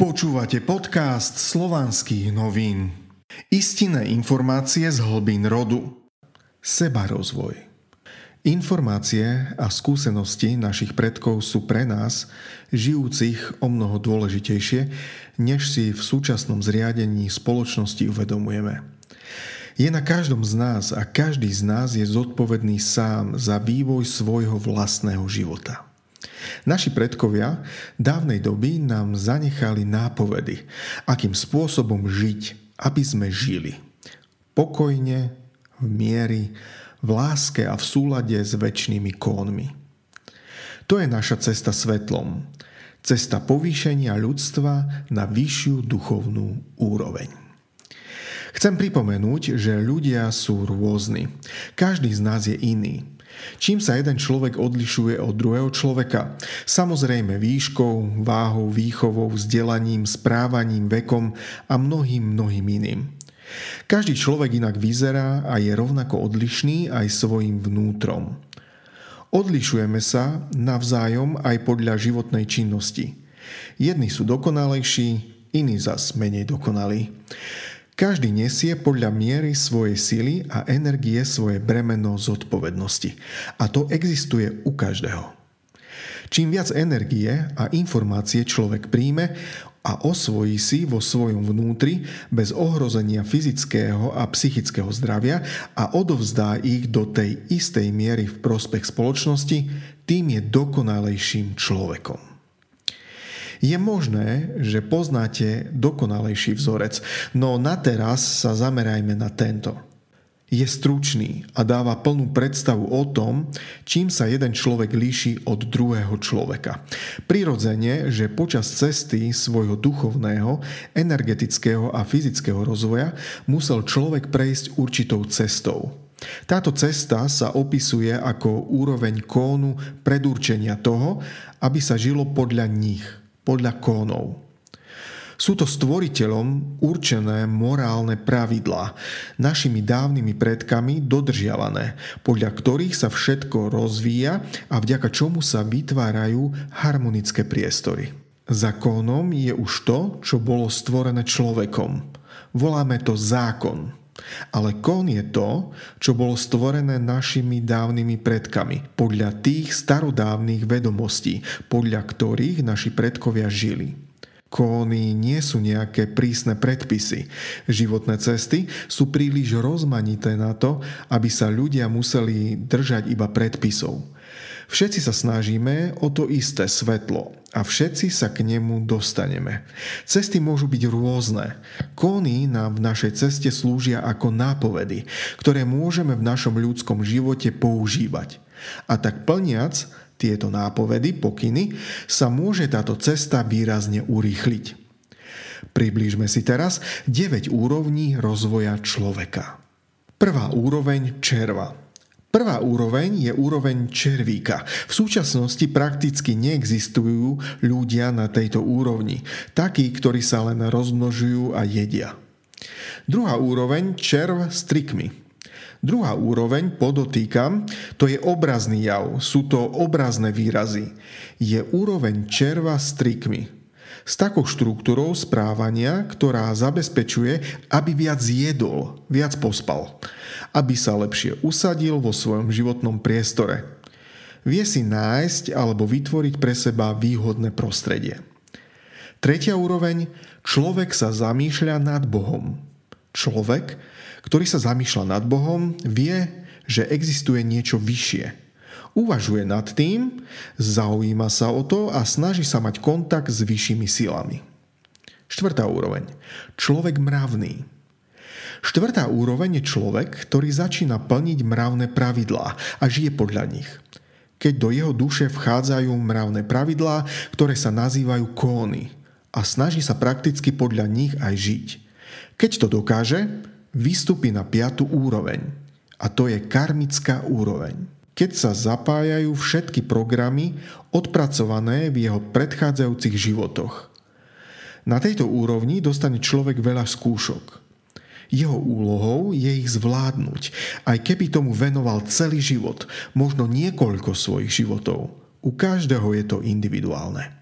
Počúvate podcast slovanských novín. Istinné informácie z hlbín rodu. Seba rozvoj. Informácie a skúsenosti našich predkov sú pre nás, žijúcich, o mnoho dôležitejšie, než si v súčasnom zriadení spoločnosti uvedomujeme. Je na každom z nás a každý z nás je zodpovedný sám za vývoj svojho vlastného života. Naši predkovia dávnej doby nám zanechali nápovedy, akým spôsobom žiť, aby sme žili. Pokojne, v miery, v láske a v súlade s väčšnými kónmi. To je naša cesta svetlom. Cesta povýšenia ľudstva na vyššiu duchovnú úroveň. Chcem pripomenúť, že ľudia sú rôzni. Každý z nás je iný. Čím sa jeden človek odlišuje od druhého človeka? Samozrejme výškou, váhou, výchovou, vzdelaním, správaním, vekom a mnohým, mnohým iným. Každý človek inak vyzerá a je rovnako odlišný aj svojim vnútrom. Odlišujeme sa navzájom aj podľa životnej činnosti. Jedni sú dokonalejší, iní zas menej dokonalí. Každý nesie podľa miery svojej sily a energie svoje bremeno zodpovednosti. A to existuje u každého. Čím viac energie a informácie človek príjme a osvojí si vo svojom vnútri bez ohrozenia fyzického a psychického zdravia a odovzdá ich do tej istej miery v prospech spoločnosti, tým je dokonalejším človekom. Je možné, že poznáte dokonalejší vzorec, no na teraz sa zamerajme na tento. Je stručný a dáva plnú predstavu o tom, čím sa jeden človek líši od druhého človeka. Prirodzene, že počas cesty svojho duchovného, energetického a fyzického rozvoja musel človek prejsť určitou cestou. Táto cesta sa opisuje ako úroveň kónu predurčenia toho, aby sa žilo podľa nich – podľa kónov. Sú to stvoriteľom určené morálne pravidlá, našimi dávnymi predkami dodržiavané, podľa ktorých sa všetko rozvíja a vďaka čomu sa vytvárajú harmonické priestory. Zákónom je už to, čo bolo stvorené človekom. Voláme to zákon. Ale kon je to, čo bolo stvorené našimi dávnymi predkami, podľa tých starodávnych vedomostí, podľa ktorých naši predkovia žili. Kóny nie sú nejaké prísne predpisy. Životné cesty sú príliš rozmanité na to, aby sa ľudia museli držať iba predpisov. Všetci sa snažíme o to isté svetlo a všetci sa k nemu dostaneme. Cesty môžu byť rôzne. Kóny nám v našej ceste slúžia ako nápovedy, ktoré môžeme v našom ľudskom živote používať. A tak plniac tieto nápovedy, pokyny, sa môže táto cesta výrazne urýchliť. Priblížme si teraz 9 úrovní rozvoja človeka. Prvá úroveň červa – Prvá úroveň je úroveň červíka. V súčasnosti prakticky neexistujú ľudia na tejto úrovni, takí, ktorí sa len rozmnožujú a jedia. Druhá úroveň červ s trikmi. Druhá úroveň, podotýkam, to je obrazný jav, sú to obrazné výrazy. Je úroveň červa s trikmi s takou štruktúrou správania, ktorá zabezpečuje, aby viac jedol, viac pospal, aby sa lepšie usadil vo svojom životnom priestore. Vie si nájsť alebo vytvoriť pre seba výhodné prostredie. Tretia úroveň, človek sa zamýšľa nad Bohom. Človek, ktorý sa zamýšľa nad Bohom, vie, že existuje niečo vyššie – Uvažuje nad tým, zaujíma sa o to a snaží sa mať kontakt s vyššími silami. Štvrtá úroveň. Človek mravný. Štvrtá úroveň je človek, ktorý začína plniť mravné pravidlá a žije podľa nich. Keď do jeho duše vchádzajú mravné pravidlá, ktoré sa nazývajú kóny a snaží sa prakticky podľa nich aj žiť. Keď to dokáže, vystúpi na piatú úroveň a to je karmická úroveň keď sa zapájajú všetky programy odpracované v jeho predchádzajúcich životoch. Na tejto úrovni dostane človek veľa skúšok. Jeho úlohou je ich zvládnuť, aj keby tomu venoval celý život, možno niekoľko svojich životov. U každého je to individuálne.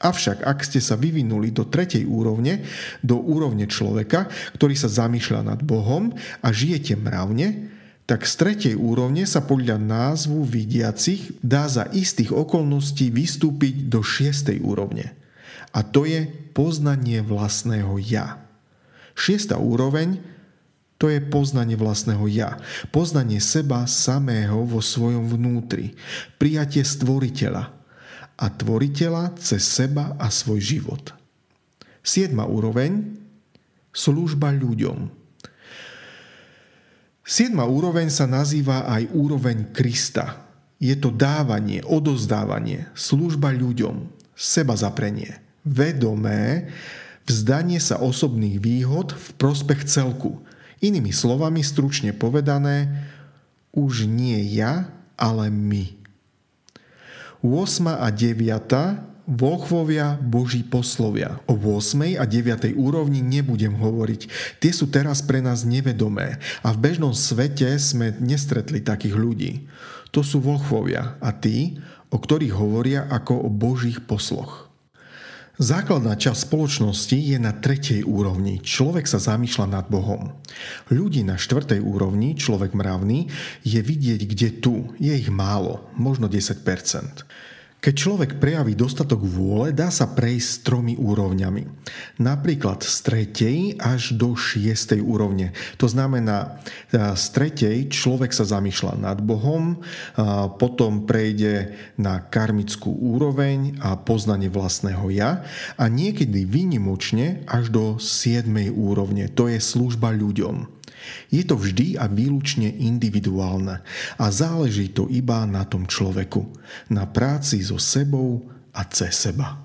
Avšak ak ste sa vyvinuli do tretej úrovne, do úrovne človeka, ktorý sa zamýšľa nad Bohom a žijete mravne, tak z tretej úrovne sa podľa názvu vidiacich dá za istých okolností vystúpiť do šiestej úrovne. A to je poznanie vlastného ja. Šiesta úroveň to je poznanie vlastného ja. Poznanie seba samého vo svojom vnútri. Prijatie stvoriteľa. A tvoriteľa cez seba a svoj život. Siedma úroveň. Služba ľuďom. Siedma úroveň sa nazýva aj úroveň Krista. Je to dávanie, odozdávanie, služba ľuďom, seba zaprenie vedomé vzdanie sa osobných výhod v prospech celku. Inými slovami, stručne povedané, už nie ja, ale my. 8 a 9 Volchvovia Boží poslovia. O 8. a 9. úrovni nebudem hovoriť. Tie sú teraz pre nás nevedomé a v bežnom svete sme nestretli takých ľudí. To sú volchvovia a tí, o ktorých hovoria ako o Božích posloch. Základná časť spoločnosti je na tretej úrovni. Človek sa zamýšľa nad Bohom. Ľudí na štvrtej úrovni, človek mravný, je vidieť kde tu. Je ich málo, možno 10%. Keď človek prejaví dostatok vôle, dá sa prejsť tromi úrovňami. Napríklad z tretej až do šiestej úrovne. To znamená, z tretej človek sa zamýšľa nad Bohom, potom prejde na karmickú úroveň a poznanie vlastného ja a niekedy vynimočne až do siedmej úrovne. To je služba ľuďom. Je to vždy a výlučne individuálne a záleží to iba na tom človeku, na práci so sebou a cez seba.